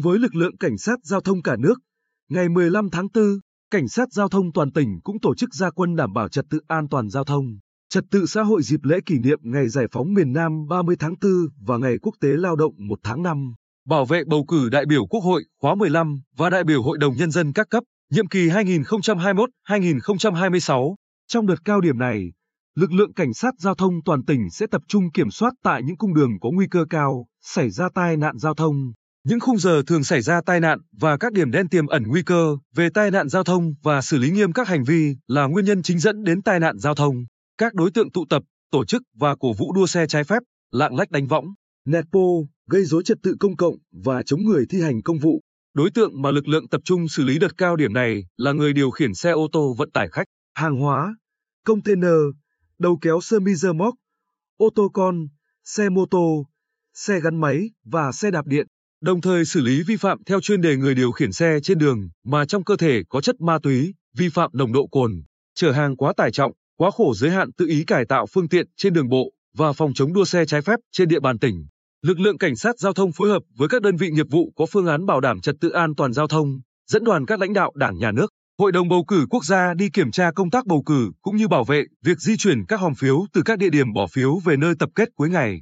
với lực lượng cảnh sát giao thông cả nước, ngày 15 tháng 4, cảnh sát giao thông toàn tỉnh cũng tổ chức gia quân đảm bảo trật tự an toàn giao thông, trật tự xã hội dịp lễ kỷ niệm ngày giải phóng miền Nam 30 tháng 4 và ngày quốc tế lao động 1 tháng 5, bảo vệ bầu cử đại biểu Quốc hội khóa 15 và đại biểu Hội đồng nhân dân các cấp, nhiệm kỳ 2021-2026. Trong đợt cao điểm này, lực lượng cảnh sát giao thông toàn tỉnh sẽ tập trung kiểm soát tại những cung đường có nguy cơ cao xảy ra tai nạn giao thông, những khung giờ thường xảy ra tai nạn và các điểm đen tiềm ẩn nguy cơ về tai nạn giao thông và xử lý nghiêm các hành vi là nguyên nhân chính dẫn đến tai nạn giao thông. Các đối tượng tụ tập, tổ chức và cổ vũ đua xe trái phép, lạng lách đánh võng, nẹt bô, gây rối trật tự công cộng và chống người thi hành công vụ. Đối tượng mà lực lượng tập trung xử lý đợt cao điểm này là người điều khiển xe ô tô vận tải khách, hàng hóa, container, đầu kéo semi dơ móc, ô tô con, xe mô tô, xe gắn máy và xe đạp điện, đồng thời xử lý vi phạm theo chuyên đề người điều khiển xe trên đường mà trong cơ thể có chất ma túy, vi phạm nồng độ cồn, chở hàng quá tải trọng, quá khổ giới hạn tự ý cải tạo phương tiện trên đường bộ và phòng chống đua xe trái phép trên địa bàn tỉnh. Lực lượng cảnh sát giao thông phối hợp với các đơn vị nghiệp vụ có phương án bảo đảm trật tự an toàn giao thông, dẫn đoàn các lãnh đạo Đảng, Nhà nước, Hội đồng bầu cử quốc gia đi kiểm tra công tác bầu cử cũng như bảo vệ việc di chuyển các hòm phiếu từ các địa điểm bỏ phiếu về nơi tập kết cuối ngày.